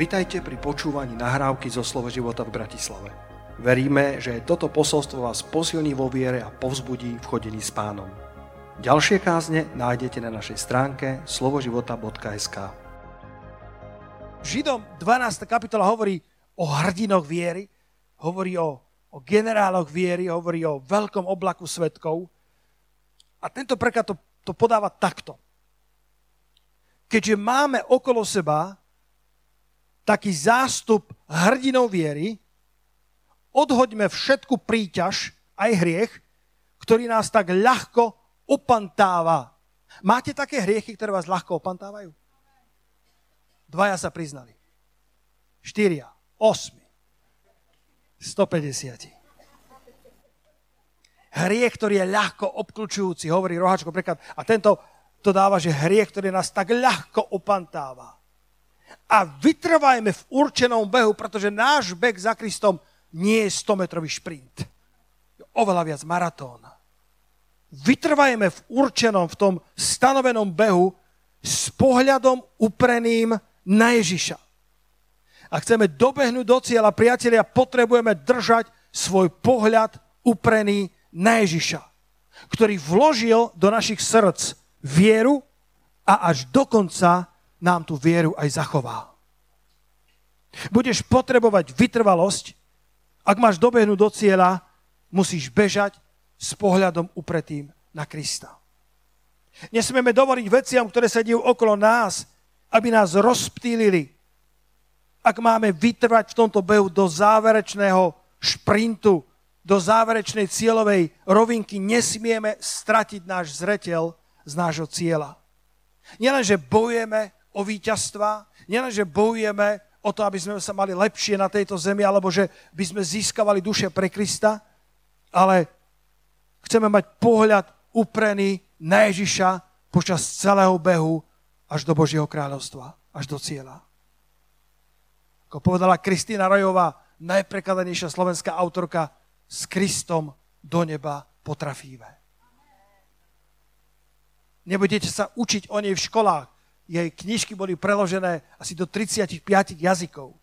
Vitajte pri počúvaní nahrávky zo Slovo života v Bratislave. Veríme, že toto posolstvo vás posilní vo viere a povzbudí v chodení s pánom. Ďalšie kázne nájdete na našej stránke slovoživota.sk Židom 12. kapitola hovorí o hrdinoch viery, hovorí o, o generáloch viery, hovorí o veľkom oblaku svetkov. A tento preklad to, to podáva takto. Keďže máme okolo seba taký zástup hrdinov viery, odhoďme všetku príťaž, aj hriech, ktorý nás tak ľahko opantáva. Máte také hriechy, ktoré vás ľahko opantávajú? Dvaja sa priznali. Štyria, osmi, 150. Hriech, ktorý je ľahko obklúčujúci, hovorí Rohačko preklad. A tento to dáva, že hriech, ktorý nás tak ľahko opantáva a vytrvajme v určenom behu, pretože náš beh za Kristom nie je 100-metrový šprint. Je oveľa viac maratón. Vytrvajme v určenom, v tom stanovenom behu s pohľadom upreným na Ježiša. A chceme dobehnúť do cieľa, priatelia, potrebujeme držať svoj pohľad uprený na Ježiša, ktorý vložil do našich srdc vieru a až do konca nám tú vieru aj zachová. Budeš potrebovať vytrvalosť, ak máš dobehnúť do cieľa, musíš bežať s pohľadom upretým na Krista. Nesmieme dovoliť veciam, ktoré sa dejú okolo nás, aby nás rozptýlili. Ak máme vytrvať v tomto behu do záverečného šprintu, do záverečnej cieľovej rovinky, nesmieme stratiť náš zreteľ z nášho cieľa. Nielenže bojujeme o víťazstva, nielenže bojujeme o to, aby sme sa mali lepšie na tejto zemi, alebo že by sme získavali duše pre Krista, ale chceme mať pohľad uprený na Ježiša počas celého behu až do Božieho kráľovstva, až do cieľa. Ako povedala Kristýna Rojová, najprekladanejšia slovenská autorka, s Kristom do neba potrafíme. Nebudete sa učiť o nej v školách, jej knižky boli preložené asi do 35 jazykov.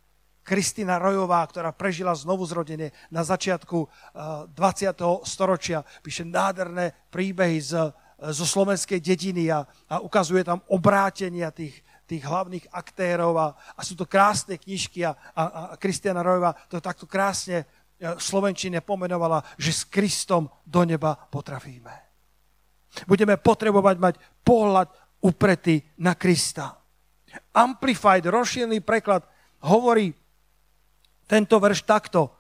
Kristina Rojová, ktorá prežila znovu zrodenie na začiatku 20. Eh, storočia, píše nádherné príbehy z, eh, zo slovenskej dediny a, a ukazuje tam obrátenia tých, tých hlavných aktérov a, a sú to krásne knižky a, a, a Kristiana Rojová to takto krásne eh, v Slovenčine pomenovala, že s Kristom do neba potrafíme. Budeme potrebovať mať pohľad upretý na Krista. Amplified, rozšírený preklad, hovorí tento verš takto.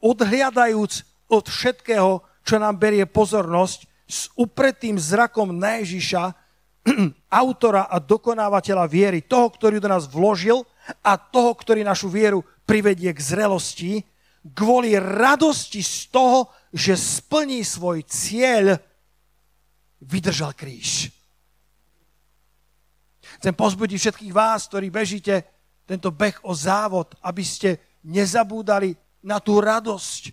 Odhliadajúc od všetkého, čo nám berie pozornosť, s upretým zrakom na Ježiša, autora a dokonávateľa viery, toho, ktorý do nás vložil a toho, ktorý našu vieru privedie k zrelosti, kvôli radosti z toho, že splní svoj cieľ, vydržal kríž. Chcem pozbudiť všetkých vás, ktorí bežíte tento beh o závod, aby ste nezabúdali na tú radosť,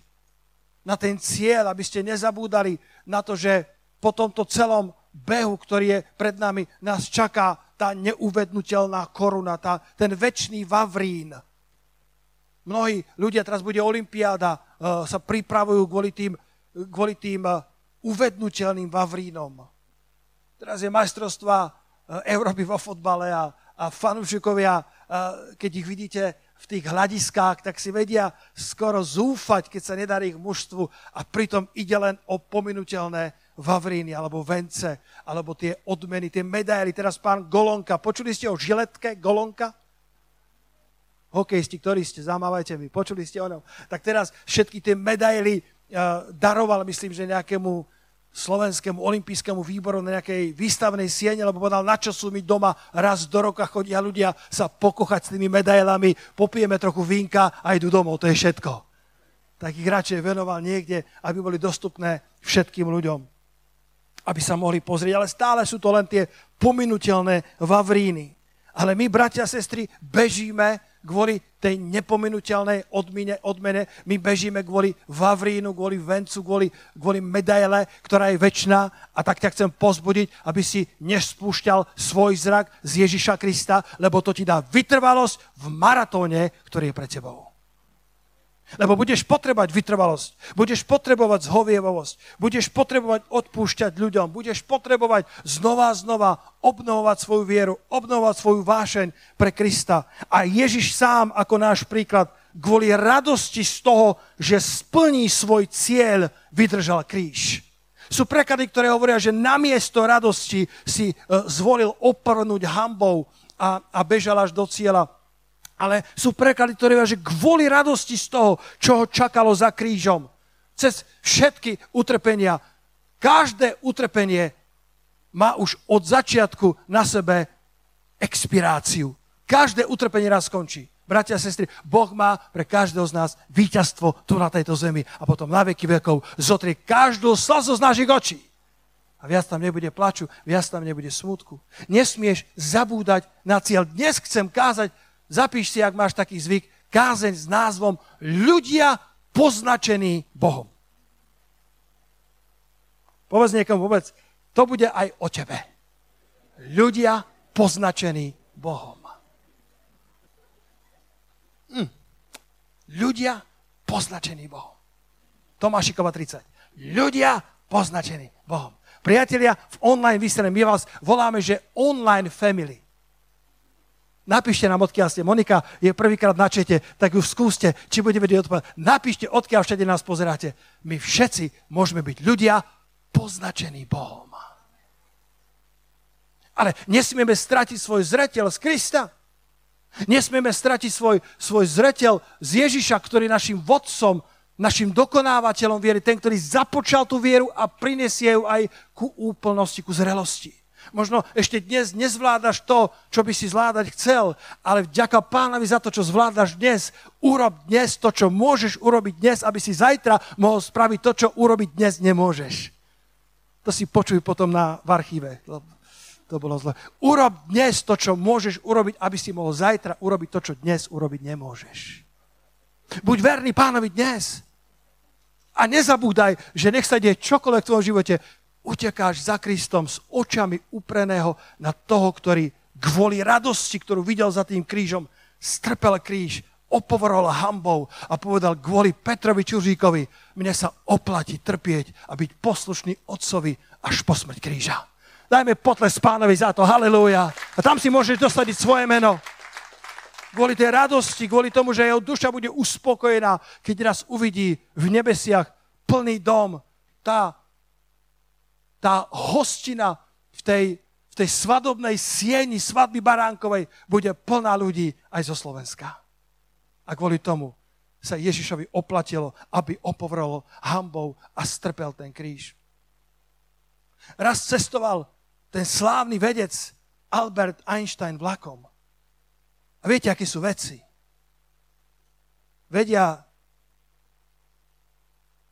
na ten cieľ, aby ste nezabúdali na to, že po tomto celom behu, ktorý je pred nami, nás čaká tá neuvednutelná koruna, tá, ten väčší vavrín. Mnohí ľudia, teraz bude olimpiáda, uh, sa pripravujú kvôli tým, kvôli tým uh, uvednutelným vavrínom. Teraz je majstrovstvá Eh, Európy vo fotbale a, a fanúšikovia, eh, keď ich vidíte v tých hľadiskách, tak si vedia skoro zúfať, keď sa nedarí ich mužstvu a pritom ide len o pominutelné vavríny alebo vence, alebo tie odmeny, tie medaily. Teraz pán Golonka, počuli ste o žiletke Golonka? Hokejisti, ktorí ste, zamávajte mi, počuli ste o ňom. Tak teraz všetky tie medaily uh, daroval, myslím, že nejakému slovenskému olimpijskému výboru na nejakej výstavnej siene, lebo povedal, na čo sú mi doma, raz do roka chodia ľudia sa pokochať s tými medailami, popijeme trochu vínka a idú domov, to je všetko. Tak ich radšej venoval niekde, aby boli dostupné všetkým ľuďom, aby sa mohli pozrieť. Ale stále sú to len tie pominutelné vavríny. Ale my, bratia a sestry, bežíme kvôli tej nepominuteľnej odmene, odmene. My bežíme kvôli Vavrínu, kvôli vencu, kvôli, kvôli medaile, ktorá je väčšiná. A tak ťa chcem pozbudiť, aby si nespúšťal svoj zrak z Ježiša Krista, lebo to ti dá vytrvalosť v maratóne, ktorý je pred tebou. Lebo budeš potrebovať vytrvalosť, budeš potrebovať zhovievavosť, budeš potrebovať odpúšťať ľuďom, budeš potrebovať znova a znova obnovovať svoju vieru, obnovovať svoju vášeň pre Krista. A Ježiš sám ako náš príklad kvôli radosti z toho, že splní svoj cieľ, vydržal kríž. Sú preklady, ktoré hovoria, že namiesto radosti si e, zvolil oprnúť hambou a, a bežal až do cieľa. Ale sú preklady, ktoré hovoria, že kvôli radosti z toho, čo ho čakalo za krížom, cez všetky utrpenia, každé utrpenie má už od začiatku na sebe expiráciu. Každé utrpenie raz skončí. Bratia a sestry, Boh má pre každého z nás víťazstvo tu na tejto zemi a potom na veky vekov zotrie každú z našich očí. A viac tam nebude plaču, viac tam nebude smutku. Nesmieš zabúdať na cieľ. Dnes chcem kázať zapíš si, ak máš taký zvyk, kázeň s názvom Ľudia poznačení Bohom. Povedz niekomu vôbec, to bude aj o tebe. Ľudia poznačení Bohom. Hm. Ľudia poznačení Bohom. Tomášikova 30. Ľudia poznačení Bohom. Priatelia, v online vysielaní my vás voláme, že online family. Napíšte nám, odkiaľ ste. Monika je prvýkrát na čete, tak ju skúste, či bude vedieť odpovedať. Napíšte, odkiaľ všade nás pozeráte. My všetci môžeme byť ľudia poznačení Bohom. Ale nesmieme stratiť svoj zretel z Krista. Nesmieme stratiť svoj, svoj zretel z Ježiša, ktorý našim vodcom, našim dokonávateľom viery, ten, ktorý započal tú vieru a prinesie ju aj ku úplnosti, ku zrelosti. Možno ešte dnes nezvládaš to, čo by si zvládať chcel, ale vďaka pánovi za to, čo zvládaš dnes, urob dnes to, čo môžeš urobiť dnes, aby si zajtra mohol spraviť to, čo urobiť dnes nemôžeš. To si počuj potom na, v archíve. To, bolo zle. Urob dnes to, čo môžeš urobiť, aby si mohol zajtra urobiť to, čo dnes urobiť nemôžeš. Buď verný pánovi dnes. A nezabúdaj, že nech sa deje čokoľvek v tvojom živote, utekáš za Kristom s očami upreného na toho, ktorý kvôli radosti, ktorú videl za tým krížom, strpel kríž, opovrhol hambou a povedal kvôli Petrovi Čuříkovi, mne sa oplatí trpieť a byť poslušný otcovi až po smrť kríža. Dajme potles pánovi za to, halleluja. A tam si môžeš dostať svoje meno. Kvôli tej radosti, kvôli tomu, že jeho duša bude uspokojená, keď raz uvidí v nebesiach plný dom. Tá tá hostina v tej, v tej svadobnej sieni svadby baránkovej bude plná ľudí aj zo Slovenska. A kvôli tomu sa Ježišovi oplatilo, aby opovrol hambou a strpel ten kríž. Raz cestoval ten slávny vedec Albert Einstein vlakom. A viete, aké sú veci? Vedia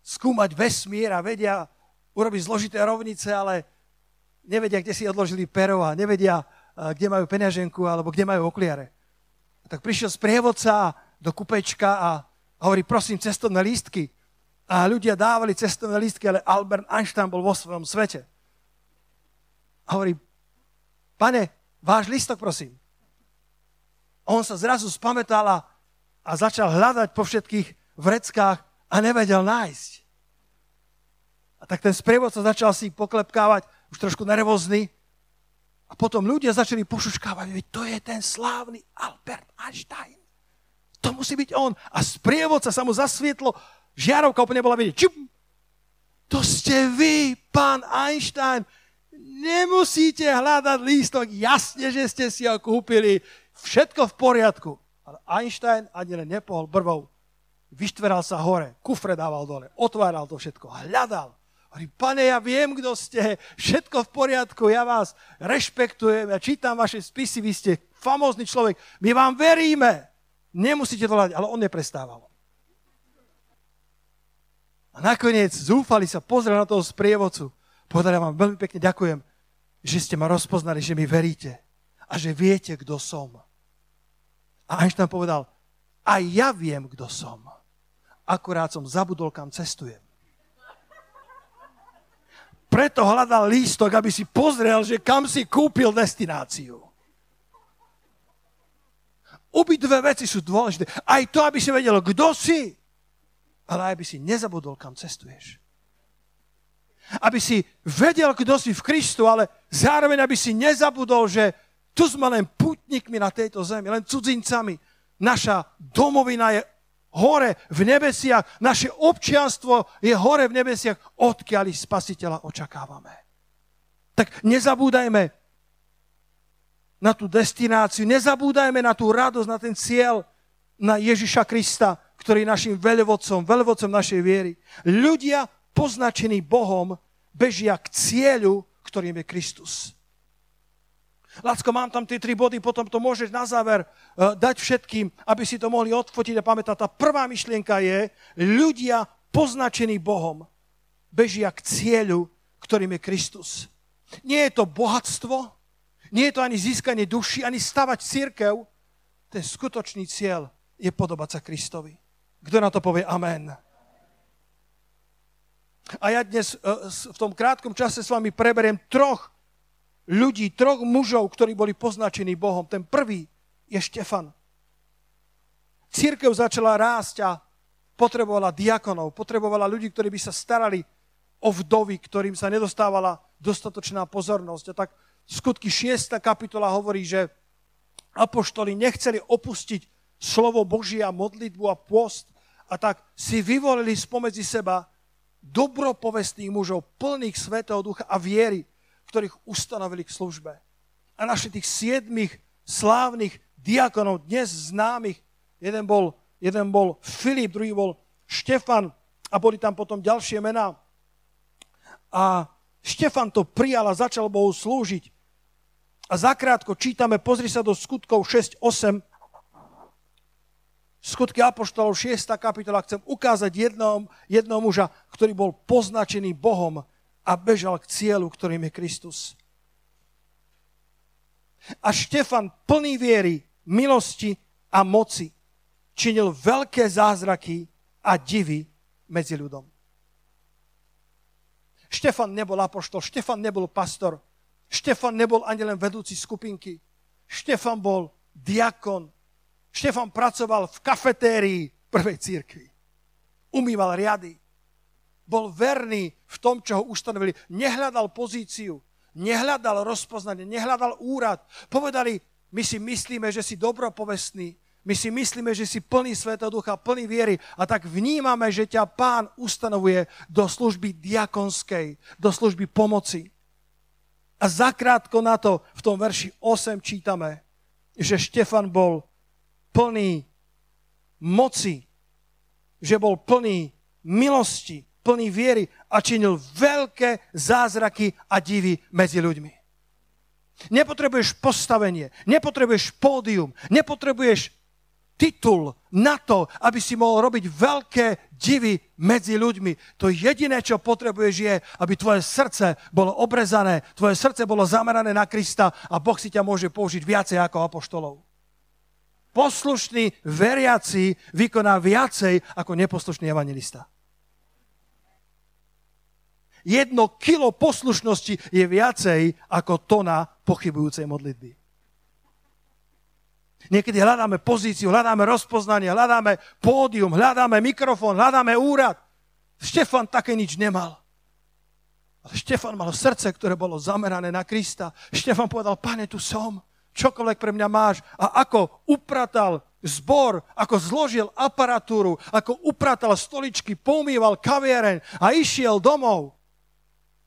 skúmať vesmír a vedia urobiť zložité rovnice, ale nevedia, kde si odložili pero a nevedia, kde majú peňaženku alebo kde majú okliare. A tak prišiel sprievodca do kupečka a hovorí, prosím, cestovné lístky. A ľudia dávali cestovné lístky, ale Albert Einstein bol vo svojom svete. A hovorí, pane, váš lístok, prosím. A on sa zrazu spametal a začal hľadať po všetkých vreckách a nevedel nájsť. A tak ten sprievodca začal si poklepkávať, už trošku nervózny. A potom ľudia začali pošuškávať, veď to je ten slávny Albert Einstein. To musí byť on. A sprievodca sa mu zasvietlo, žiarovka úplne bola vidieť. Čup! To ste vy, pán Einstein. Nemusíte hľadať lístok. Jasne, že ste si ho kúpili. Všetko v poriadku. Ale Einstein ani len nepohol brvou. Vyštveral sa hore, kufre dával dole, otváral to všetko, hľadal. Hovorí, pane, ja viem, kto ste, všetko v poriadku, ja vás rešpektujem, ja čítam vaše spisy, vy ste famózny človek, my vám veríme. Nemusíte to hľadať, ale on neprestával. A nakoniec zúfali sa, pozrel na toho sprievodcu. Povedali, ja vám veľmi pekne ďakujem, že ste ma rozpoznali, že mi veríte a že viete, kto som. A Einstein povedal, a ja viem, kto som. Akurát som zabudol, kam cestujem. Preto hľadal lístok, aby si pozrel, že kam si kúpil destináciu. Obidve veci sú dôležité. Aj to, aby si vedel, kto si, ale aby si nezabudol, kam cestuješ. Aby si vedel, kto si v Kristu, ale zároveň, aby si nezabudol, že tu sme len putníkmi na tejto zemi, len cudzincami. Naša domovina je hore v nebesiach, naše občianstvo je hore v nebesiach, odkiaľ spasiteľa očakávame. Tak nezabúdajme na tú destináciu, nezabúdajme na tú radosť, na ten cieľ, na Ježiša Krista, ktorý je našim veľvodcom, veľvodcom našej viery. Ľudia poznačení Bohom bežia k cieľu, ktorým je Kristus. Lacko, mám tam tie tri body, potom to môžeš na záver uh, dať všetkým, aby si to mohli odfotiť a pamätať. Tá prvá myšlienka je, ľudia poznačení Bohom bežia k cieľu, ktorým je Kristus. Nie je to bohatstvo, nie je to ani získanie duši, ani stavať církev. Ten skutočný cieľ je podobať sa Kristovi. Kto na to povie amen? A ja dnes uh, v tom krátkom čase s vami preberiem troch ľudí, troch mužov, ktorí boli poznačení Bohom. Ten prvý je Štefan. Církev začala rásť a potrebovala diakonov, potrebovala ľudí, ktorí by sa starali o vdovy, ktorým sa nedostávala dostatočná pozornosť. A tak skutky 6. kapitola hovorí, že apoštoli nechceli opustiť slovo Božia, modlitbu a post a tak si vyvolili spomedzi seba dobropovestných mužov, plných svetého ducha a viery, ktorých ustanovili k službe. A našli tých siedmých slávnych diakonov, dnes známych. Jeden bol, jeden bol Filip, druhý bol Štefan a boli tam potom ďalšie mená. A Štefan to prijal a začal Bohu slúžiť. A zakrátko čítame, pozri sa do skutkov 6.8, Skutky Apoštolov 6. kapitola chcem ukázať jednom, jednom muža, ktorý bol poznačený Bohom a bežal k cieľu, ktorým je Kristus. A Štefan plný viery, milosti a moci činil veľké zázraky a divy medzi ľudom. Štefan nebol apoštol, Štefan nebol pastor, Štefan nebol ani len vedúci skupinky. Štefan bol diakon. Štefan pracoval v kafetérii prvej církvy. Umýval riady bol verný v tom, čo ho ustanovili. Nehľadal pozíciu, nehľadal rozpoznanie, nehľadal úrad. Povedali, my si myslíme, že si dobropovestný, my si myslíme, že si plný Svetého Ducha, plný viery a tak vnímame, že ťa Pán ustanovuje do služby diakonskej, do služby pomoci. A zakrátko na to v tom verši 8 čítame, že Štefan bol plný moci, že bol plný milosti, plný viery a činil veľké zázraky a divy medzi ľuďmi. Nepotrebuješ postavenie, nepotrebuješ pódium, nepotrebuješ titul na to, aby si mohol robiť veľké divy medzi ľuďmi. To jediné, čo potrebuješ je, aby tvoje srdce bolo obrezané, tvoje srdce bolo zamerané na Krista a Boh si ťa môže použiť viacej ako apoštolov. Poslušný veriaci vykoná viacej ako neposlušný evangelista jedno kilo poslušnosti je viacej ako tona pochybujúcej modlitby. Niekedy hľadáme pozíciu, hľadáme rozpoznanie, hľadáme pódium, hľadáme mikrofón, hľadáme úrad. Štefan také nič nemal. Ale Štefan mal srdce, ktoré bolo zamerané na Krista. Štefan povedal, pane, tu som, čokoľvek pre mňa máš. A ako upratal zbor, ako zložil aparatúru, ako upratal stoličky, pomýval kaviareň a išiel domov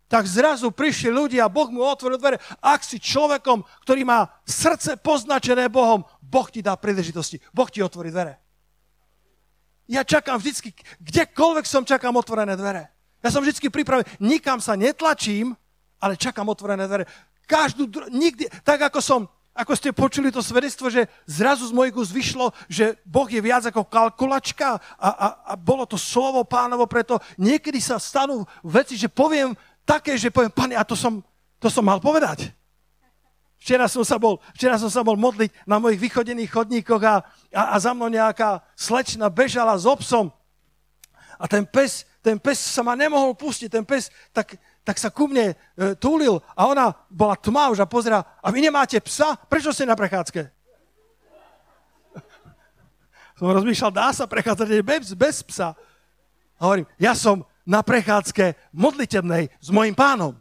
tak zrazu prišli ľudia a Boh mu otvoril dvere. Ak si človekom, ktorý má srdce poznačené Bohom, Boh ti dá príležitosti. Boh ti otvorí dvere. Ja čakám vždycky, kdekoľvek som čakám otvorené dvere. Ja som vždycky pripravený, nikam sa netlačím, ale čakám otvorené dvere. Každú, nikdy, tak ako som, ako ste počuli to svedectvo, že zrazu z mojich úst vyšlo, že Boh je viac ako kalkulačka a, a, a bolo to slovo pánovo, preto niekedy sa stanú veci, že poviem také, že poviem, pane, a to som, to som mal povedať. Včera som sa bol, včera som sa bol modliť na mojich vychodených chodníkoch a, a, a za mnou nejaká slečna bežala s obsom. A ten pes, ten pes sa ma nemohol pustiť, ten pes tak, tak sa ku mne e, túlil a ona bola tmá už a pozera, a vy nemáte psa? Prečo ste na prechádzke? Som rozmýšľal, dá sa prechádzať bez, bez psa. A hovorím, ja som na prechádzke modlitebnej s mojim pánom.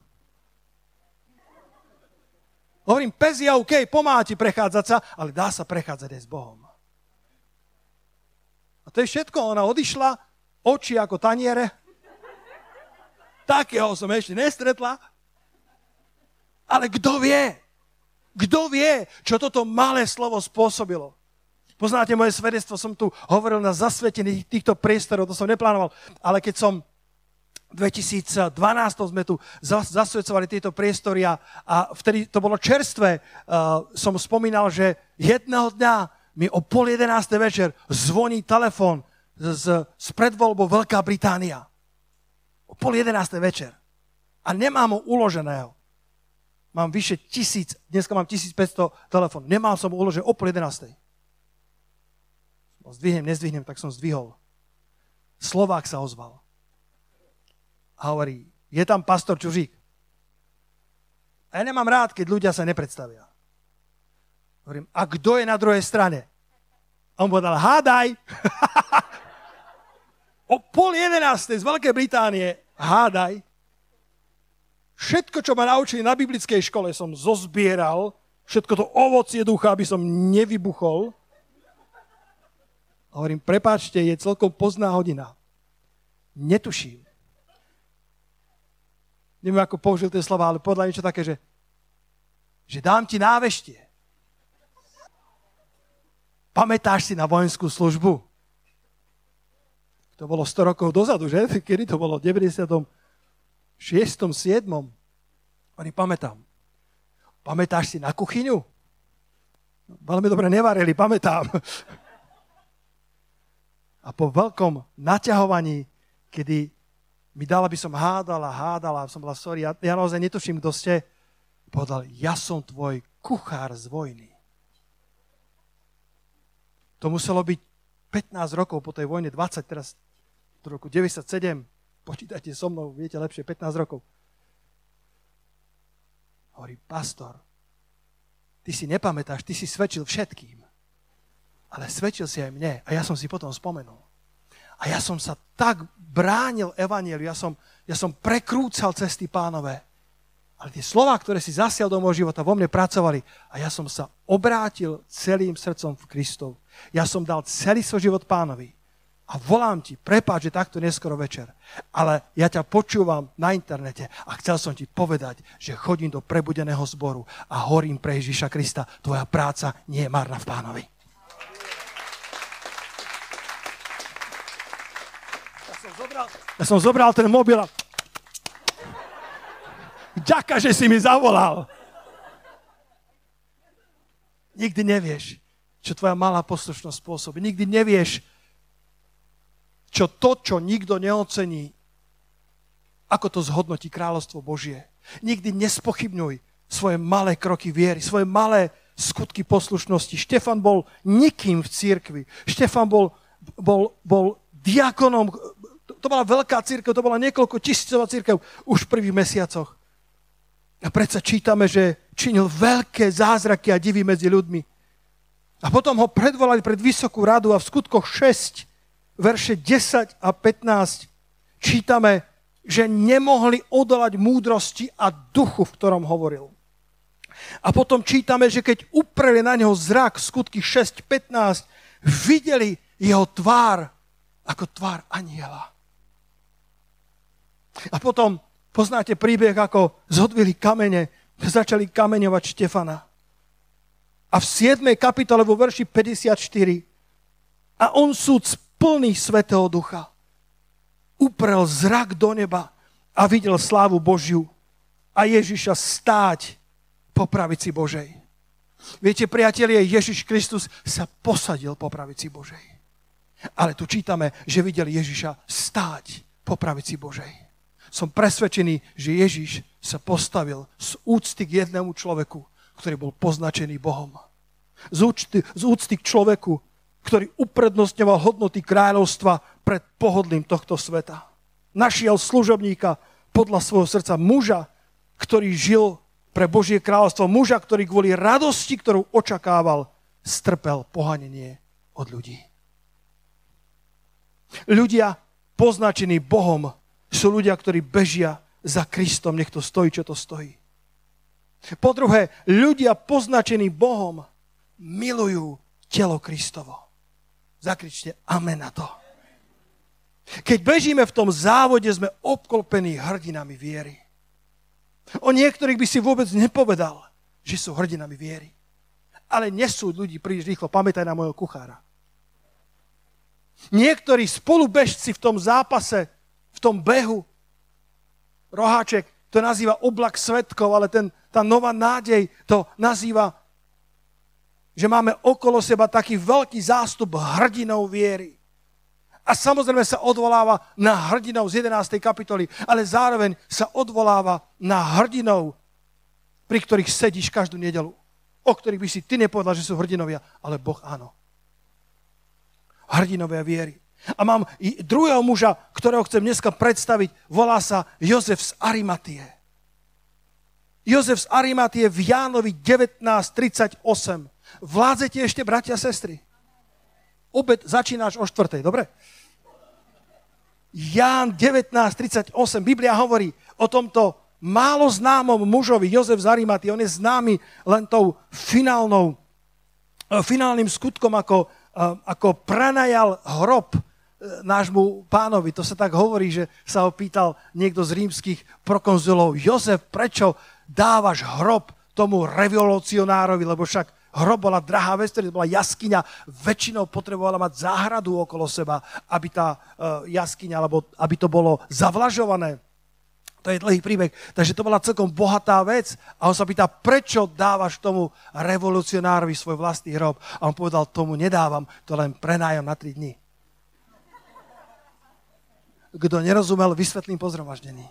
Hovorím, pes je OK, pomáha ti prechádzať sa, ale dá sa prechádzať aj s Bohom. A to je všetko. Ona odišla, oči ako taniere. Takého som ešte nestretla. Ale kto vie? Kto vie, čo toto malé slovo spôsobilo? Poznáte moje svedectvo, som tu hovoril na zasvetených týchto priestorov, to som neplánoval, ale keď som 2012 sme tu zasvedcovali tieto priestory a, a vtedy to bolo čerstvé. Uh, som spomínal, že jedného dňa mi o pol jedenáste večer zvoní telefon z, z predvoľbou Veľká Británia. O pol jedenáste večer. A nemám ho uloženého. Mám vyše tisíc, dneska mám 1500 telefón. Nemal som ho uložený o pol jedenástej. Zdvihnem, nezdvihnem, tak som zdvihol. Slovák sa ozval a hovorí, je tam pastor Čužík. A ja nemám rád, keď ľudia sa nepredstavia. Hovorím, a kto je na druhej strane? A on povedal, hádaj. o pol jedenástej z Veľkej Británie, hádaj. Všetko, čo ma naučili na biblickej škole, som zozbieral. Všetko to ovocie ducha, aby som nevybuchol. A hovorím, prepáčte, je celkom pozná hodina. Netuším, neviem, ako použil tie slova, ale podľa niečo také, že, že dám ti náveštie. Pamätáš si na vojenskú službu? To bolo 100 rokov dozadu, že? Kedy to bolo? V 96. 7. Oni pamätám. Pamätáš si na kuchyňu? Veľmi dobre nevarili, pamätám. A po veľkom naťahovaní, kedy mi dal, aby som hádala, hádala, som bola sorry, ja, ja naozaj netuším, kto ste. Povedal, ja som tvoj kuchár z vojny. To muselo byť 15 rokov po tej vojne, 20 teraz, do roku 97, počítajte so mnou, viete lepšie, 15 rokov. Hovorí, pastor, ty si nepamätáš, ty si svedčil všetkým, ale svedčil si aj mne a ja som si potom spomenul. A ja som sa tak bránil evanieliu, ja som, ja som prekrúcal cesty pánové. Ale tie slova, ktoré si zasial do môjho života, vo mne pracovali a ja som sa obrátil celým srdcom v Kristov. Ja som dal celý svoj život pánovi. A volám ti, prepáč, že takto neskoro večer, ale ja ťa počúvam na internete a chcel som ti povedať, že chodím do prebudeného zboru a horím pre Ježiša Krista. Tvoja práca nie je marná v pánovi. Ja som zobral ten mobil a... Ďaká, že si mi zavolal. Nikdy nevieš, čo tvoja malá poslušnosť spôsobí. Nikdy nevieš, čo to, čo nikto neocení, ako to zhodnotí kráľovstvo Božie. Nikdy nespochybňuj svoje malé kroky viery, svoje malé skutky poslušnosti. Štefan bol nikým v církvi. Štefan bol, bol, bol diakonom to bola veľká církev, to bola niekoľko tisícová církev už v prvých mesiacoch. A predsa čítame, že činil veľké zázraky a divy medzi ľuďmi. A potom ho predvolali pred vysokú radu a v skutkoch 6, verše 10 a 15 čítame, že nemohli odolať múdrosti a duchu, v ktorom hovoril. A potom čítame, že keď upreli na neho zrak, skutky 6.15, videli jeho tvár ako tvár aniela. A potom poznáte príbeh, ako zhodvili kamene, začali kameňovať Štefana. A v 7. kapitole vo verši 54 a on súd plný Svetého Ducha uprel zrak do neba a videl slávu Božiu a Ježiša stáť po pravici Božej. Viete, priatelie, Ježiš Kristus sa posadil po pravici Božej. Ale tu čítame, že videl Ježiša stáť po pravici Božej som presvedčený, že Ježiš sa postavil z úcty k jednému človeku, ktorý bol poznačený Bohom. Z úcty, z úcty k človeku, ktorý uprednostňoval hodnoty kráľovstva pred pohodlím tohto sveta. Našiel služobníka podľa svojho srdca, muža, ktorý žil pre Božie kráľovstvo, muža, ktorý kvôli radosti, ktorú očakával, strpel pohanenie od ľudí. Ľudia poznačení Bohom sú ľudia, ktorí bežia za Kristom, nech to stojí, čo to stojí. Po druhé, ľudia poznačení Bohom milujú telo Kristovo. Zakričte amen na to. Keď bežíme v tom závode, sme obklopení hrdinami viery. O niektorých by si vôbec nepovedal, že sú hrdinami viery. Ale nesú ľudí príliš rýchlo. Pamätaj na môjho kuchára. Niektorí spolubežci v tom zápase, v tom behu, roháček to nazýva oblak svetkov, ale ten, tá nová nádej to nazýva, že máme okolo seba taký veľký zástup hrdinov viery. A samozrejme sa odvoláva na hrdinov z 11. kapitoly, ale zároveň sa odvoláva na hrdinov, pri ktorých sedíš každú nedelu. O ktorých by si ty nepovedal, že sú hrdinovia, ale Boh áno. Hrdinovia viery. A mám druhého muža, ktorého chcem dneska predstaviť. Volá sa Jozef z Arimatie. Jozef z Arimatie v Jánovi 19.38. Vládzete ešte, bratia a sestry? Obed začínáš o štvrtej, dobre? Ján 19.38. Biblia hovorí o tomto málo známom mužovi, Jozef z Arimatie. On je známy len tou finálnou, eh, finálnym skutkom, ako, eh, ako pranajal hrob nášmu pánovi. To sa tak hovorí, že sa ho pýtal niekto z rímskych prokonzulov. Jozef, prečo dávaš hrob tomu revolucionárovi, lebo však hrob bola drahá vec, ktorá bola jaskyňa, väčšinou potrebovala mať záhradu okolo seba, aby tá uh, jaskyňa, alebo aby to bolo zavlažované. To je dlhý príbeh. Takže to bola celkom bohatá vec. A on sa pýta, prečo dávaš tomu revolucionárovi svoj vlastný hrob? A on povedal, tomu nedávam, to len prenájam na tri dní kto nerozumel, vysvetlím po zhromaždení.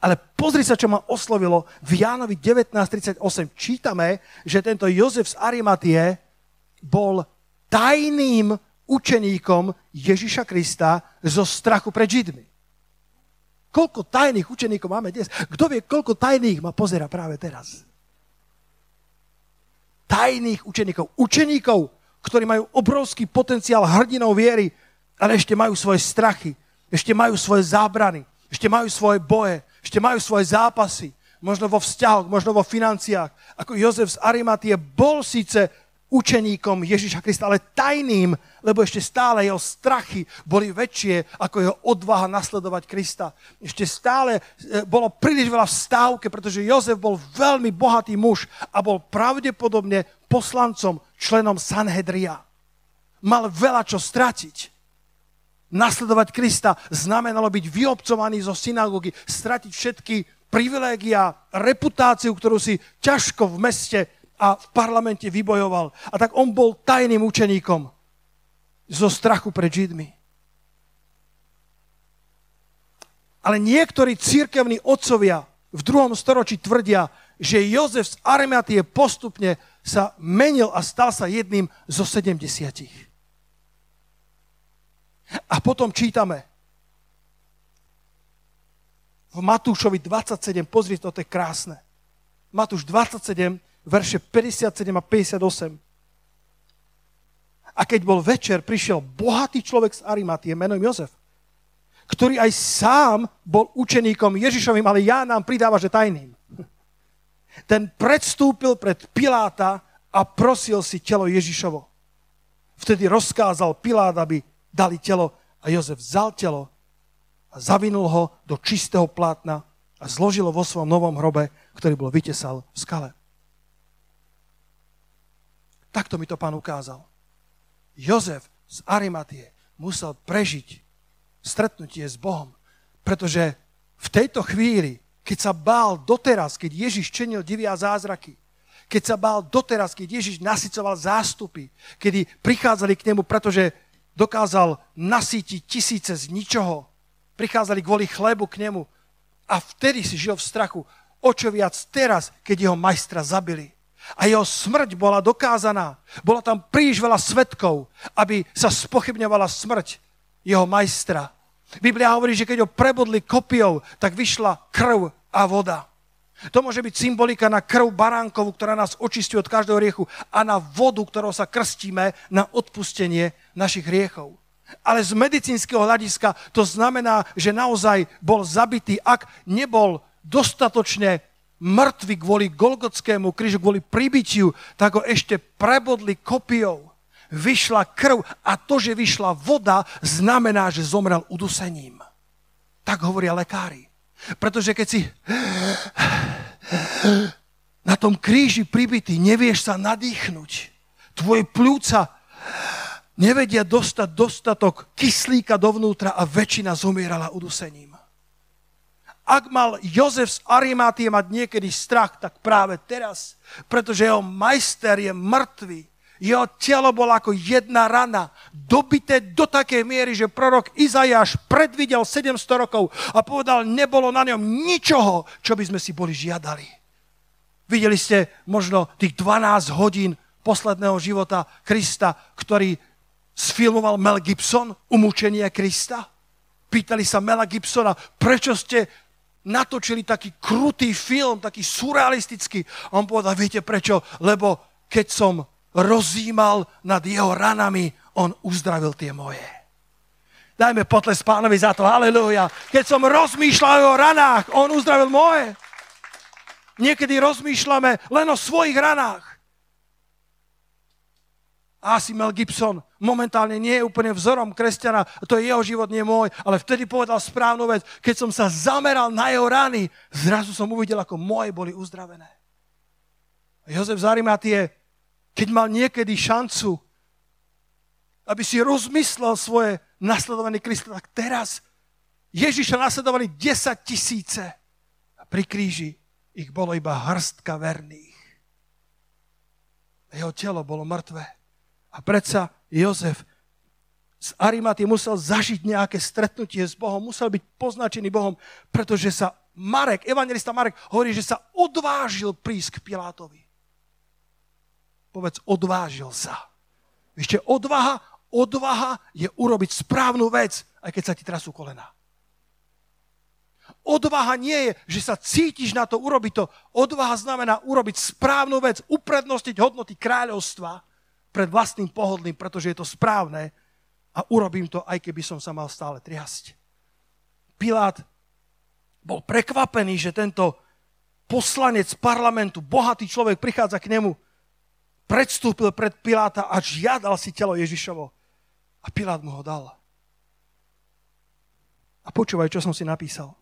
Ale pozri sa, čo ma oslovilo. V Jánovi 19.38 čítame, že tento Jozef z Arimatie bol tajným učeníkom Ježiša Krista zo strachu pred Židmi. Koľko tajných učeníkov máme dnes? Kto vie, koľko tajných ma pozera práve teraz? Tajných učeníkov. Učeníkov, ktorí majú obrovský potenciál hrdinou viery, ale ešte majú svoje strachy, ešte majú svoje zábrany, ešte majú svoje boje, ešte majú svoje zápasy, možno vo vzťahoch, možno vo financiách. Ako Jozef z Arimatie bol síce učeníkom Ježiša Krista, ale tajným, lebo ešte stále jeho strachy boli väčšie ako jeho odvaha nasledovať Krista. Ešte stále e, bolo príliš veľa v stávke, pretože Jozef bol veľmi bohatý muž a bol pravdepodobne poslancom, členom Sanhedria. Mal veľa čo stratiť. Nasledovať Krista znamenalo byť vyobcovaný zo synagógy, stratiť všetky privilégia, reputáciu, ktorú si ťažko v meste a v parlamente vybojoval. A tak on bol tajným učeníkom zo strachu pred Židmi. Ale niektorí církevní otcovia v druhom storočí tvrdia, že Jozef z Arimatie postupne sa menil a stal sa jedným zo sedemdesiatich. A potom čítame v Matúšovi 27, pozri to, to je krásne. Matúš 27, verše 57 a 58. A keď bol večer, prišiel bohatý človek z Arimatie, menom Jozef, ktorý aj sám bol učeníkom Ježišovým, ale ja nám pridáva, že tajným. Ten predstúpil pred Piláta a prosil si telo Ježišovo. Vtedy rozkázal Pilát, aby dali telo a Jozef vzal telo a zavinul ho do čistého plátna a zložil vo svojom novom hrobe, ktorý bol vytesal v skale. Takto mi to pán ukázal. Jozef z Arimatie musel prežiť stretnutie s Bohom, pretože v tejto chvíli, keď sa bál doteraz, keď Ježiš činil divia zázraky, keď sa bál doteraz, keď Ježiš nasycoval zástupy, kedy prichádzali k nemu, pretože dokázal nasítiť tisíce z ničoho. Prichádzali kvôli chlebu k nemu a vtedy si žil v strachu. O čo viac teraz, keď jeho majstra zabili. A jeho smrť bola dokázaná. Bola tam príliš veľa svetkov, aby sa spochybňovala smrť jeho majstra. Biblia hovorí, že keď ho prebodli kopiou, tak vyšla krv a voda. To môže byť symbolika na krv baránkovú, ktorá nás očistí od každého riechu a na vodu, ktorou sa krstíme na odpustenie našich riechov. Ale z medicínskeho hľadiska to znamená, že naozaj bol zabitý, ak nebol dostatočne mŕtvy kvôli Golgotskému krížu, kvôli pribytiu, tak ho ešte prebodli kopiou. Vyšla krv a to, že vyšla voda, znamená, že zomrel udusením. Tak hovoria lekári. Pretože keď si na tom kríži pribitý, nevieš sa nadýchnuť. Tvoje plúca nevedia dostať dostatok kyslíka dovnútra a väčšina zomierala udusením. Ak mal Jozef z Arimátie mať niekedy strach, tak práve teraz, pretože jeho majster je mŕtvý. Jeho telo bolo ako jedna rana, dobité do takej miery, že prorok Izajáš predvidel 700 rokov a povedal, nebolo na ňom ničoho, čo by sme si boli žiadali. Videli ste možno tých 12 hodín posledného života Krista, ktorý sfilmoval Mel Gibson, umúčenie Krista? Pýtali sa Mela Gibsona, prečo ste natočili taký krutý film, taký surrealistický. A on povedal, viete prečo? Lebo keď som rozímal nad jeho ranami, on uzdravil tie moje. Dajme potles pánovi za to, halleluja. Keď som rozmýšľal o ranách, on uzdravil moje. Niekedy rozmýšľame len o svojich ranách. Asi Mel Gibson momentálne nie je úplne vzorom kresťana, to je jeho život, nie môj, ale vtedy povedal správnu vec, keď som sa zameral na jeho rany, zrazu som uvidel, ako moje boli uzdravené. Jozef Zarimatie keď mal niekedy šancu, aby si rozmyslel svoje nasledovanie Krista, tak teraz Ježiša nasledovali 10 tisíce a pri kríži ich bolo iba hrstka verných. Jeho telo bolo mŕtve. A predsa Jozef z Arimaty musel zažiť nejaké stretnutie s Bohom, musel byť poznačený Bohom, pretože sa Marek, evangelista Marek, hovorí, že sa odvážil prísť k Pilátovi. Povedz, odvážil sa. Ešte odvaha, odvaha je urobiť správnu vec, aj keď sa ti trasú kolena. Odvaha nie je, že sa cítiš na to urobiť to. Odvaha znamená urobiť správnu vec, uprednostiť hodnoty kráľovstva pred vlastným pohodlím, pretože je to správne a urobím to, aj keby som sa mal stále triasť. Pilát bol prekvapený, že tento poslanec parlamentu, bohatý človek prichádza k nemu predstúpil pred Piláta a žiadal si telo Ježišovo. A Pilát mu ho dal. A počúvaj, čo som si napísal.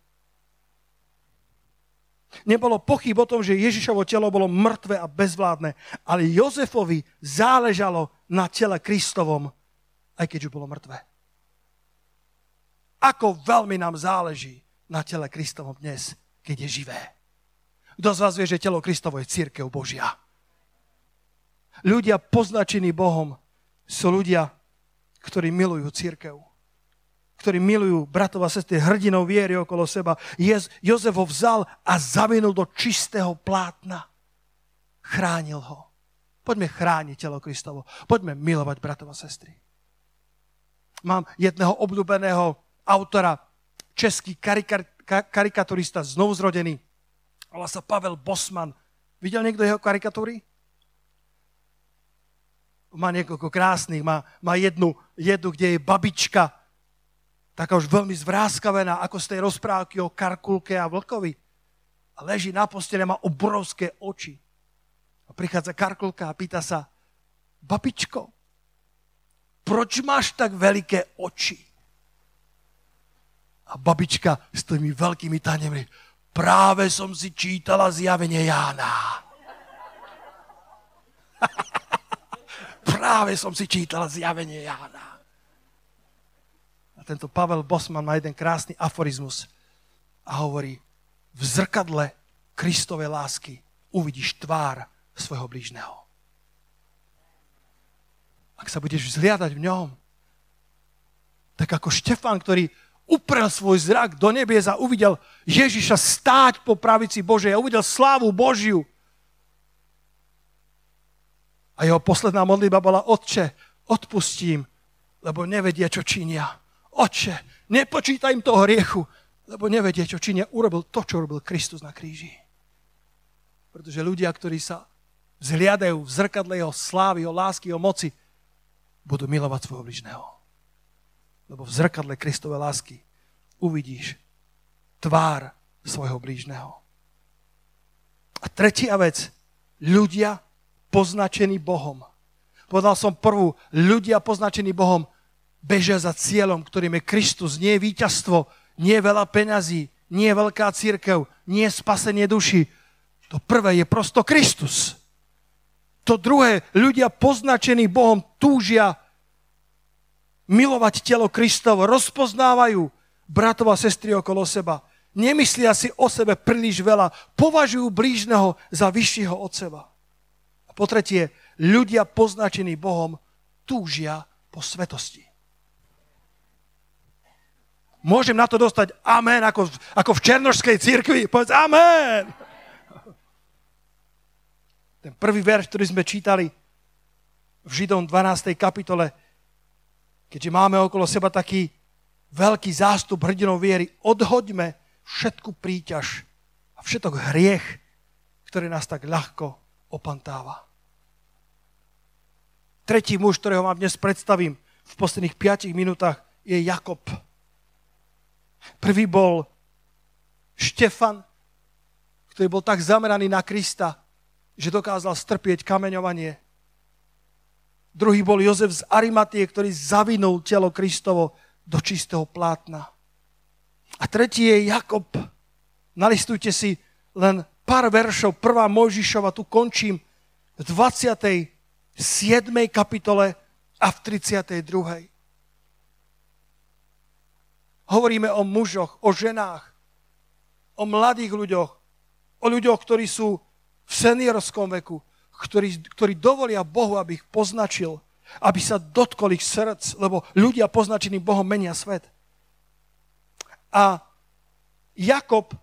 Nebolo pochyb o tom, že Ježišovo telo bolo mŕtve a bezvládne, ale Jozefovi záležalo na tele Kristovom, aj keď už bolo mŕtve. Ako veľmi nám záleží na tele Kristovom dnes, keď je živé. Kto z vás vie, že telo Kristovo je církev Božia? Ľudia poznačení Bohom sú ľudia, ktorí milujú církev. Ktorí milujú bratov a sestry, hrdinou viery okolo seba. Jozef ho vzal a zavinul do čistého plátna. Chránil ho. Poďme chrániť telo Kristovo. Poďme milovať bratov a sestry. Mám jedného obľúbeného autora, český karikar, karikaturista, znovuzrodený. Volá sa Pavel Bosman. Videl niekto jeho karikatúry? má niekoľko krásnych, má, má jednu, jednu, kde je babička, taká už veľmi zvráskavená, ako z tej rozprávky o Karkulke a Vlkovi. A leží na postele, má obrovské oči. A prichádza Karkulka a pýta sa, babičko, proč máš tak veľké oči? A babička s tými veľkými tanemi, práve som si čítala zjavenie Jána. práve som si čítal zjavenie Jána. Tento Pavel Bosman má jeden krásny aforizmus a hovorí, v zrkadle Kristovej lásky uvidíš tvár svojho blížneho. Ak sa budeš vzliadať v ňom, tak ako Štefan, ktorý uprel svoj zrak do nebies a uvidel Ježiša stáť po pravici Božej a uvidel slávu Božiu. A jeho posledná modlitba bola, Otče, odpustím, lebo nevedia, čo činia. Otče, nepočítaj im toho hriechu, lebo nevedia, čo činia. Urobil to, čo robil Kristus na kríži. Pretože ľudia, ktorí sa vzhliadajú v zrkadle jeho slávy, jeho lásky, jeho moci, budú milovať svojho bližného lebo v zrkadle Kristovej lásky uvidíš tvár svojho blížneho. A tretia vec, ľudia poznačení Bohom. Povedal som prvú, ľudia poznačení Bohom bežia za cieľom, ktorým je Kristus. Nie je víťazstvo, nie je veľa peňazí, nie je veľká církev, nie je spasenie duši. To prvé je prosto Kristus. To druhé, ľudia poznačení Bohom túžia milovať telo Kristovo, rozpoznávajú bratov a sestry okolo seba, nemyslia si o sebe príliš veľa, považujú blížneho za vyššieho od seba. A po tretie, ľudia poznačení Bohom túžia po svetosti. Môžem na to dostať amen, ako, ako v Černožskej církvi. Povedz amen. Ten prvý verš, ktorý sme čítali v Židom 12. kapitole, keďže máme okolo seba taký veľký zástup hrdinov viery, odhoďme všetku príťaž a všetok hriech, ktorý nás tak ľahko opantáva. Tretí muž, ktorého vám dnes predstavím v posledných 5 minútach, je Jakob. Prvý bol Štefan, ktorý bol tak zameraný na Krista, že dokázal strpieť kameňovanie Druhý bol Jozef z Arimatie, ktorý zavinul telo Kristovo do čistého plátna. A tretí je Jakob. Nalistujte si len pár veršov. Prvá Mojžišova, tu končím, v 27. kapitole a v 32. Hovoríme o mužoch, o ženách, o mladých ľuďoch, o ľuďoch, ktorí sú v seniorskom veku, ktorí, ktorí dovolia Bohu, aby ich poznačil, aby sa dotkol ich srdc, lebo ľudia poznačení Bohom menia svet. A Jakob,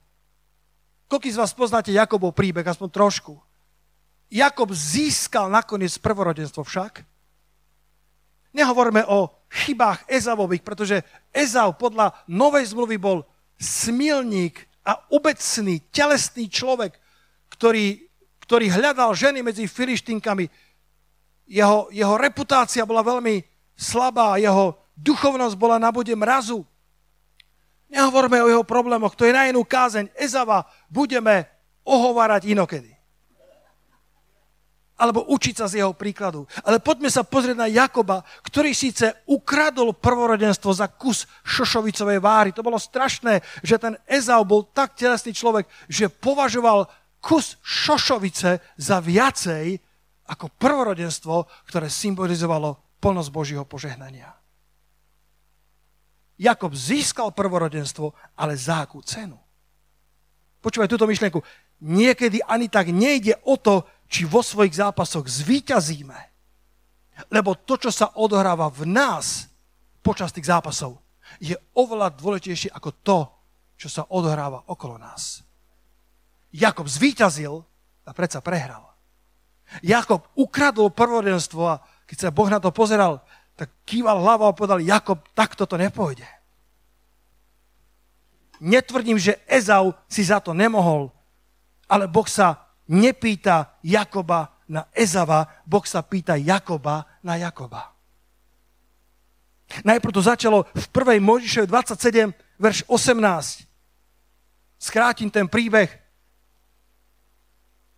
koľký z vás poznáte Jakobov príbeh, aspoň trošku. Jakob získal nakoniec prvorodenstvo však. Nehovoríme o chybách Ezavových, pretože Ezav podľa novej zmluvy bol smilník a obecný, telesný človek, ktorý ktorý hľadal ženy medzi filištinkami, jeho, jeho reputácia bola veľmi slabá, jeho duchovnosť bola na bode mrazu. Nehovorme o jeho problémoch, to je na inú kázeň. Ezava budeme ohovárať inokedy. Alebo učiť sa z jeho príkladu. Ale poďme sa pozrieť na Jakoba, ktorý síce ukradol prvorodenstvo za kus šošovicovej váry. To bolo strašné, že ten Ezau bol tak telesný človek, že považoval kus šošovice za viacej ako prvorodenstvo, ktoré symbolizovalo plnosť Božího požehnania. Jakob získal prvorodenstvo, ale za akú cenu? Počúvaj túto myšlienku. Niekedy ani tak nejde o to, či vo svojich zápasoch zvíťazíme. Lebo to, čo sa odohráva v nás počas tých zápasov, je oveľa dôležitejšie ako to, čo sa odohráva okolo nás. Jakob zvíťazil a predsa prehral. Jakob ukradol prvodenstvo a keď sa Boh na to pozeral, tak kýval hlavou a povedal, Jakob, takto to nepôjde. Netvrdím, že Ezau si za to nemohol, ale Boh sa nepýta Jakoba na Ezava, Boh sa pýta Jakoba na Jakoba. Najprv to začalo v 1. Mojžišovi 27, verš 18. Skrátim ten príbeh.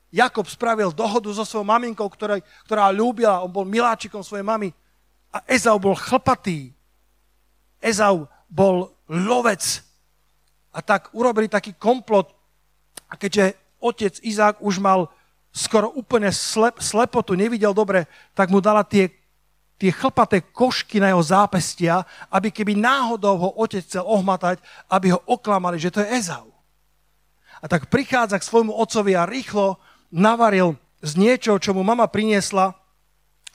Jakob spravil dohodu so svojou maminkou, ktorá, ktorá ľúbila, on bol miláčikom svojej mamy. A Ezau bol chlpatý. Ezau bol lovec. A tak urobili taký komplot. A keďže otec Izák už mal skoro úplne slep, slepotu, nevidel dobre, tak mu dala tie, tie chlpaté košky na jeho zápestia, aby keby náhodou ho otec chcel ohmatať, aby ho oklamali, že to je Ezau. A tak prichádza k svojmu otcovi a rýchlo navaril z niečo, čo mu mama priniesla,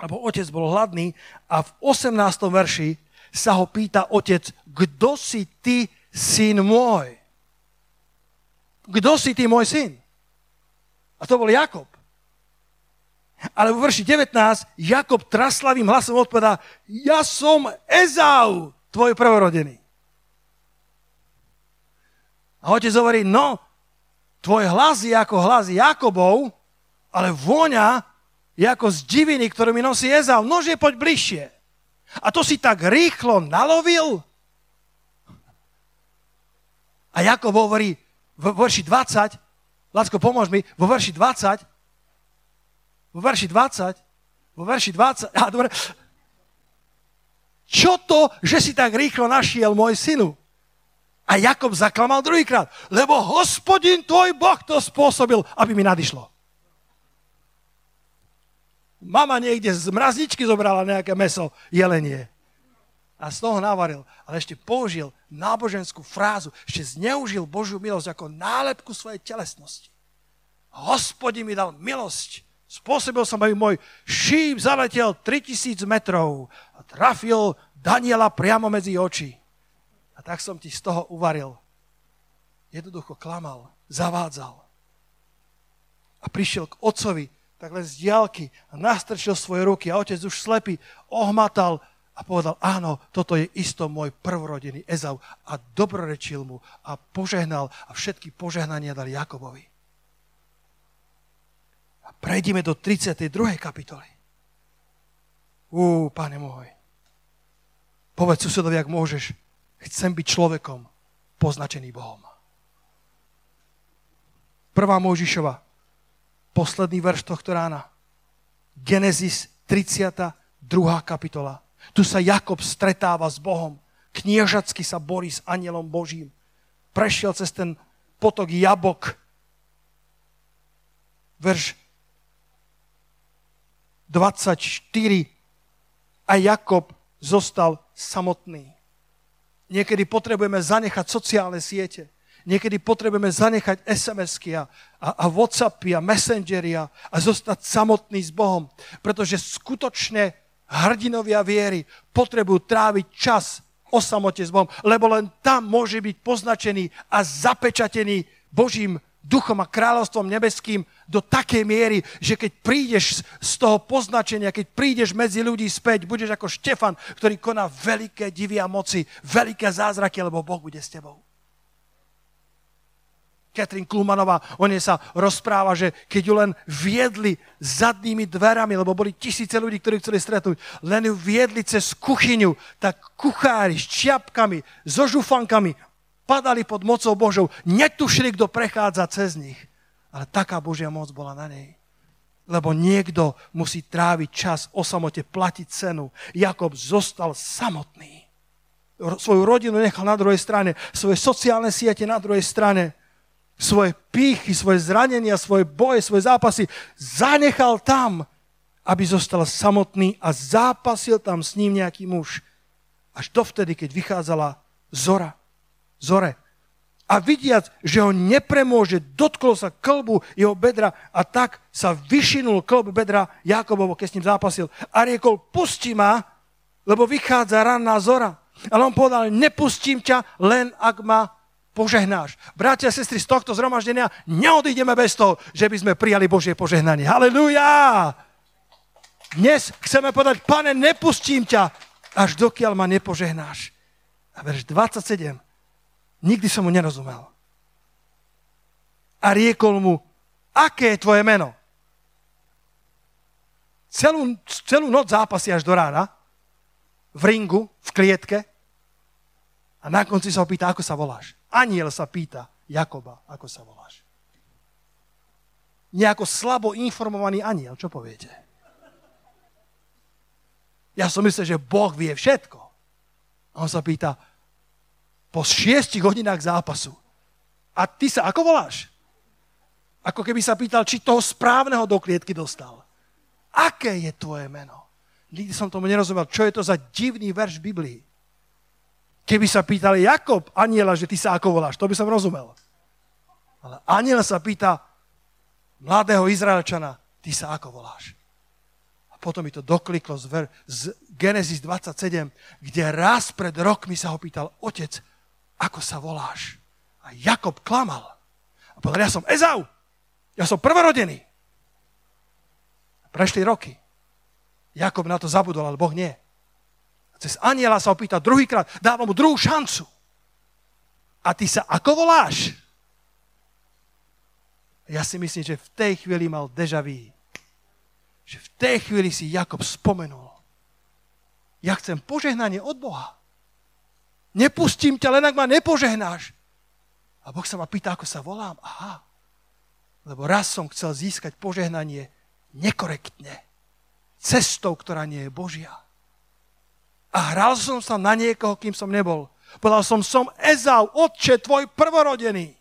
lebo otec bol hladný a v 18. verši sa ho pýta otec, kto si ty, syn môj? Kto si ty, môj syn? A to bol Jakob. Ale vo verši 19 Jakob traslavým hlasom odpovedá, ja som Ezau, tvoj prvorodený. A otec hovorí, no, tvoj hlas je ako hlas Jakobov, ale vôňa je ako z diviny, ktorú mi nosí Ezau. Nože, poď bližšie. A to si tak rýchlo nalovil? A Jakob hovorí v verši 20, Lacko, pomôž mi, vo verši 20, vo verši 20, vo verši 20, á, dobre, čo to, že si tak rýchlo našiel môj synu? A Jakob zaklamal druhýkrát, lebo hospodin tvoj Boh to spôsobil, aby mi nadišlo. Mama niekde z mrazničky zobrala nejaké meso, jelenie. A z toho navaril. Ale ešte použil náboženskú frázu. Ešte zneužil Božiu milosť ako nálepku svojej telesnosti. Hospodin mi dal milosť. Spôsobil som, aby môj šíp zaletel 3000 metrov a trafil Daniela priamo medzi oči tak som ti z toho uvaril. Jednoducho klamal, zavádzal. A prišiel k otcovi takhle z diálky a nastrčil svoje ruky a otec už slepý ohmatal a povedal, áno, toto je isto môj prvorodený Ezau a dobrorečil mu a požehnal a všetky požehnania dal Jakobovi. A prejdime do 32. kapitoly. Ú, pane môj. Povedz susedovi, ak môžeš, Chcem byť človekom poznačený Bohom. Prvá Mojžišova, posledný verš tohto rána. Genesis 32. kapitola. Tu sa Jakob stretáva s Bohom. Kniežacky sa borí s anielom Božím. Prešiel cez ten potok Jabok. Verš 24. A Jakob zostal samotný. Niekedy potrebujeme zanechať sociálne siete. Niekedy potrebujeme zanechať SMS-ky a, a, a Whatsappy a Messengery a, zostať samotný s Bohom. Pretože skutočne hrdinovia viery potrebujú tráviť čas o samote s Bohom, lebo len tam môže byť poznačený a zapečatený Božím duchom a kráľovstvom nebeským do takej miery, že keď prídeš z toho poznačenia, keď prídeš medzi ľudí späť, budeš ako Štefan, ktorý koná veľké divy a moci, veľké zázraky, lebo Boh bude s tebou. Katrin Klumanová, o nej sa rozpráva, že keď ju len viedli zadnými dverami, lebo boli tisíce ľudí, ktorí chceli stretnúť, len ju viedli cez kuchyňu, tak kuchári s čiapkami, so žufankami padali pod mocou Božou, netušili, kto prechádza cez nich. Ale taká Božia moc bola na nej. Lebo niekto musí tráviť čas o samote, platiť cenu. Jakob zostal samotný. Svoju rodinu nechal na druhej strane, svoje sociálne siete na druhej strane, svoje pýchy, svoje zranenia, svoje boje, svoje zápasy zanechal tam, aby zostal samotný a zápasil tam s ním nejaký muž. Až dovtedy, keď vychádzala zora zore. A vidiac, že ho nepremôže, dotklo sa klbu jeho bedra a tak sa vyšinul klb bedra Jakobovo, keď s ním zápasil. A riekol, pusti ma, lebo vychádza ranná zora. Ale on povedal, nepustím ťa, len ak ma požehnáš. Bratia a sestry, z tohto zhromaždenia neodídeme bez toho, že by sme prijali Božie požehnanie. Halelujá! Dnes chceme povedať, pane, nepustím ťa, až dokiaľ ma nepožehnáš. A verš 27. Nikdy som mu nerozumel. A riekol mu, aké je tvoje meno? Celú, celú noc zápasí až do rána, v ringu, v klietke, a na konci sa ho pýta, ako sa voláš. Aniel sa pýta Jakoba, ako sa voláš. Nejako slabo informovaný aniel, čo poviete? Ja som myslel, že Boh vie všetko. A on sa pýta, po šiestich hodinách zápasu. A ty sa ako voláš? Ako keby sa pýtal, či toho správneho do klietky dostal. Aké je tvoje meno? Nikdy som tomu nerozumel, čo je to za divný verš v Biblii. Keby sa pýtali Jakob, aniela, že ty sa ako voláš, to by som rozumel. Ale aniel sa pýta mladého Izraelčana, ty sa ako voláš? A potom mi to dokliklo z, ver, z Genesis 27, kde raz pred rokmi sa ho pýtal, otec, ako sa voláš? A Jakob klamal. A povedal, ja som Ezau, ja som prvorodený. Prešli roky. Jakob na to zabudol, ale Boh nie. Cez aniela sa opýta druhýkrát, dáva mu druhú šancu. A ty sa ako voláš? Ja si myslím, že v tej chvíli mal deja vu. Že v tej chvíli si Jakob spomenul. Ja chcem požehnanie od Boha. Nepustím ťa, len ak ma nepožehnáš. A Boh sa ma pýta, ako sa volám. Aha. Lebo raz som chcel získať požehnanie nekorektne. Cestou, ktorá nie je Božia. A hral som sa na niekoho, kým som nebol. Povedal som, som Ezau, otče, tvoj prvorodený.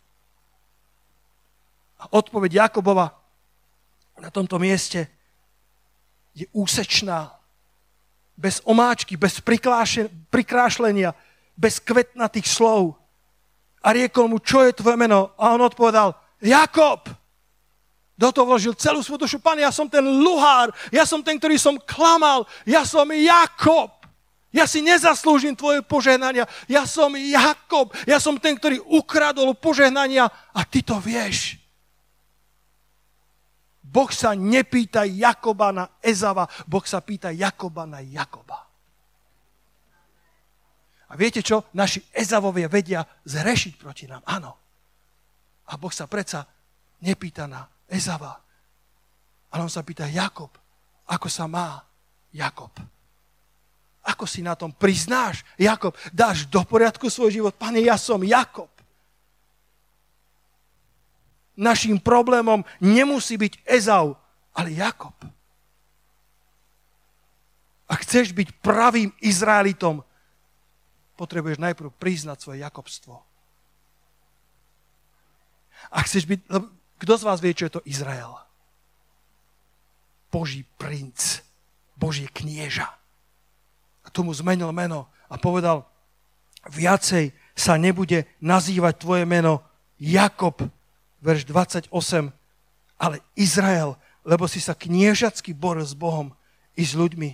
A odpoveď Jakobova na tomto mieste je úsečná. Bez omáčky, bez prikrášlenia, bez kvetnatých slov. A riekol mu, čo je tvoje meno? A on odpovedal, Jakob. Do toho vložil celú svoju dušu. Pane, ja som ten luhár, ja som ten, ktorý som klamal, ja som Jakob. Ja si nezaslúžim tvoje požehnania. Ja som Jakob. Ja som ten, ktorý ukradol požehnania a ty to vieš. Boh sa nepýta Jakoba na Ezava, Boh sa pýta Jakoba na Jakoba. A viete čo? Naši Ezavovia vedia zrešiť proti nám. Áno. A Boh sa predsa nepýta na Ezava. Ale on sa pýta, Jakob, ako sa má Jakob? Ako si na tom priznáš, Jakob? Dáš do poriadku svoj život? Pane, ja som Jakob. Naším problémom nemusí byť Ezau, ale Jakob. Ak chceš byť pravým Izraelitom, potrebuješ najprv priznať svoje Jakobstvo. A chceš byť... Kto z vás vie, čo je to Izrael? Boží princ, Boží knieža. A tomu zmenil meno a povedal, viacej sa nebude nazývať tvoje meno Jakob, verš 28, ale Izrael, lebo si sa kniežacky boril s Bohom i s ľuďmi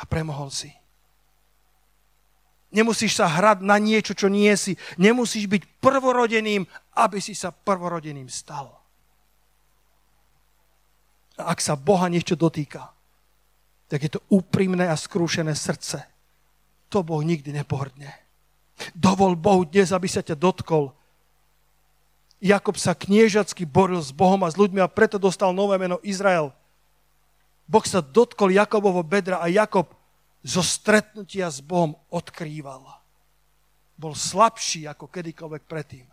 a premohol si. Nemusíš sa hrať na niečo, čo nie si. Nemusíš byť prvorodeným, aby si sa prvorodeným stal. A ak sa Boha niečo dotýka, tak je to úprimné a skrúšené srdce. To Boh nikdy nepohrdne. Dovol Bohu dnes, aby sa ťa dotkol. Jakob sa kniežacky boril s Bohom a s ľuďmi a preto dostal nové meno Izrael. Boh sa dotkol Jakobovo bedra a Jakob zo stretnutia s Bohom odkrýval. Bol slabší ako kedykoľvek predtým.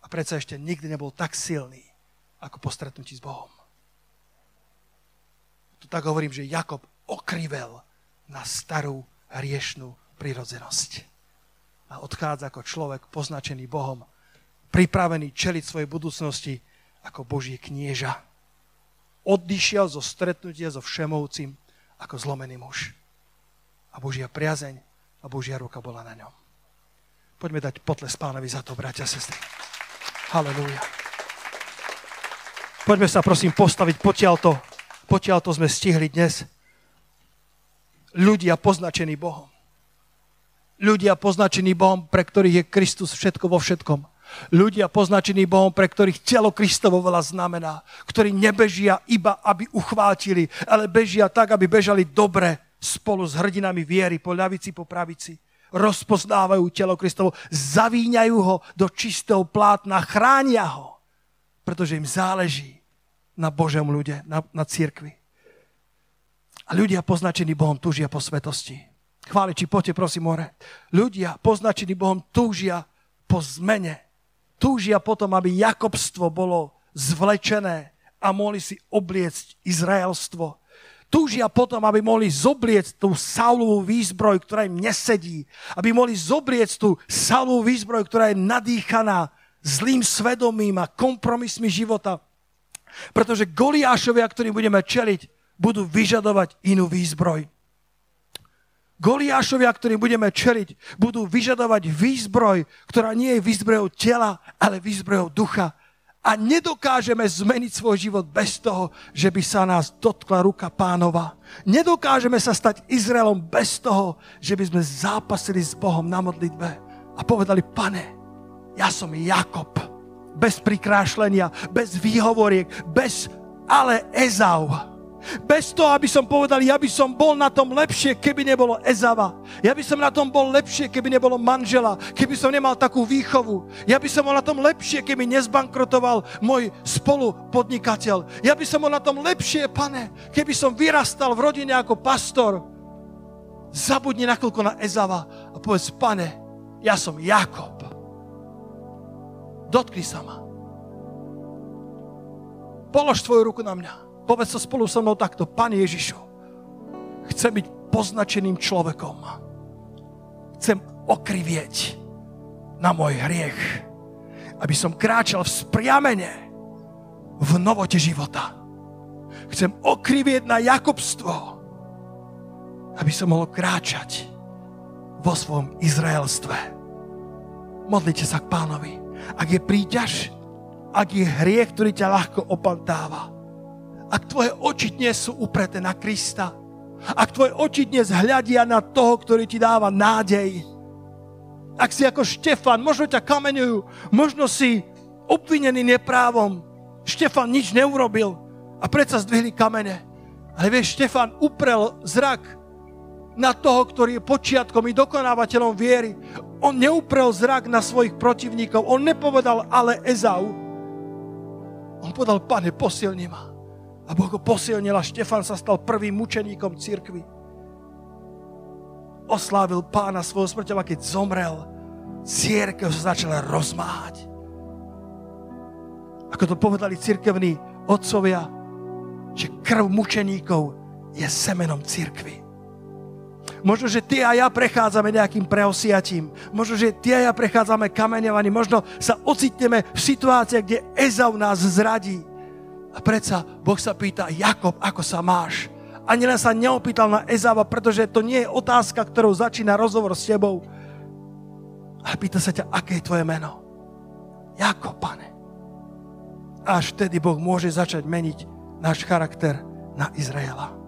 A predsa ešte nikdy nebol tak silný, ako po stretnutí s Bohom. Tu tak hovorím, že Jakob okrivel na starú hriešnú prirodzenosť. A odchádza ako človek poznačený Bohom, pripravený čeliť svojej budúcnosti ako Božie knieža. Odišiel zo stretnutia so Všemovcím ako zlomený muž a Božia priazeň a Božia ruka bola na ňom. Poďme dať potles pánovi za to, bratia a sestry. Halelúja. Poďme sa prosím postaviť, potiaľto, potiaľto sme stihli dnes. Ľudia poznačení Bohom. Ľudia poznačení Bohom, pre ktorých je Kristus všetko vo všetkom. Ľudia poznačení Bohom, pre ktorých telo Kristovo veľa znamená. Ktorí nebežia iba, aby uchvátili, ale bežia tak, aby bežali dobre, spolu s hrdinami viery po ľavici, po pravici. Rozpoznávajú telo Kristovo, zavíňajú ho do čistého plátna, chránia ho, pretože im záleží na Božom ľude, na, na církvi. A ľudia poznačení Bohom túžia po svetosti. Chváliči, poďte prosím more. Ľudia poznačení Bohom túžia po zmene. Túžia potom, aby Jakobstvo bolo zvlečené a mohli si obliecť Izraelstvo túžia potom, aby mohli zobliecť tú Saulovú výzbroj, ktorá im nesedí. Aby mohli zobliecť tú Saulovú výzbroj, ktorá je nadýchaná zlým svedomím a kompromismi života. Pretože Goliášovia, ktorým budeme čeliť, budú vyžadovať inú výzbroj. Goliášovia, ktorým budeme čeliť, budú vyžadovať výzbroj, ktorá nie je výzbrojou tela, ale výzbrojou ducha. A nedokážeme zmeniť svoj život bez toho, že by sa nás dotkla ruka pánova. Nedokážeme sa stať Izraelom bez toho, že by sme zápasili s Bohom na modlitbe a povedali, pane, ja som Jakob. Bez prikrášlenia, bez výhovoriek, bez ale Ezau bez toho, aby som povedal, ja by som bol na tom lepšie, keby nebolo Ezava. Ja by som na tom bol lepšie, keby nebolo manžela, keby som nemal takú výchovu. Ja by som bol na tom lepšie, keby nezbankrotoval môj spolupodnikateľ. Ja by som bol na tom lepšie, pane, keby som vyrastal v rodine ako pastor. Zabudni na chvíľku na Ezava a povedz, pane, ja som Jakob. Dotkni sa ma. Polož tvoju ruku na mňa. Povedz to spolu so mnou takto. Pane Ježišu, chcem byť poznačeným človekom. Chcem okrivieť na môj hriech, aby som kráčal v spriamene v novote života. Chcem okrivieť na Jakobstvo, aby som mohol kráčať vo svojom Izraelstve. Modlite sa k pánovi. Ak je príťaž, ak je hriech, ktorý ťa ľahko opantáva, ak tvoje oči dnes sú upreté na Krista, ak tvoje oči dnes hľadia na toho, ktorý ti dáva nádej, ak si ako Štefan, možno ťa kameňujú, možno si obvinený neprávom, Štefan nič neurobil a predsa zdvihli kamene. Ale vieš, Štefan uprel zrak na toho, ktorý je počiatkom i dokonávateľom viery. On neuprel zrak na svojich protivníkov. On nepovedal, ale Ezau. On povedal, pane, posilni ma. A Boh ho posilnil a Štefan sa stal prvým mučeníkom cirkvi. Oslávil pána svojho smrťou a keď zomrel, církev sa začala rozmáhať. Ako to povedali církevní otcovia, že krv mučeníkov je semenom církvy. Možno, že ty a ja prechádzame nejakým preosiatím. Možno, že ty a ja prechádzame kameňovaním. Možno sa ocitneme v situácii, kde Ezau nás zradí. A predsa Boh sa pýta, Jakob, ako sa máš? Ani len sa neopýtal na Ezava, pretože to nie je otázka, ktorou začína rozhovor s tebou. Ale pýta sa ťa, aké je tvoje meno? Jakob, pane. Až vtedy Boh môže začať meniť náš charakter na Izraela.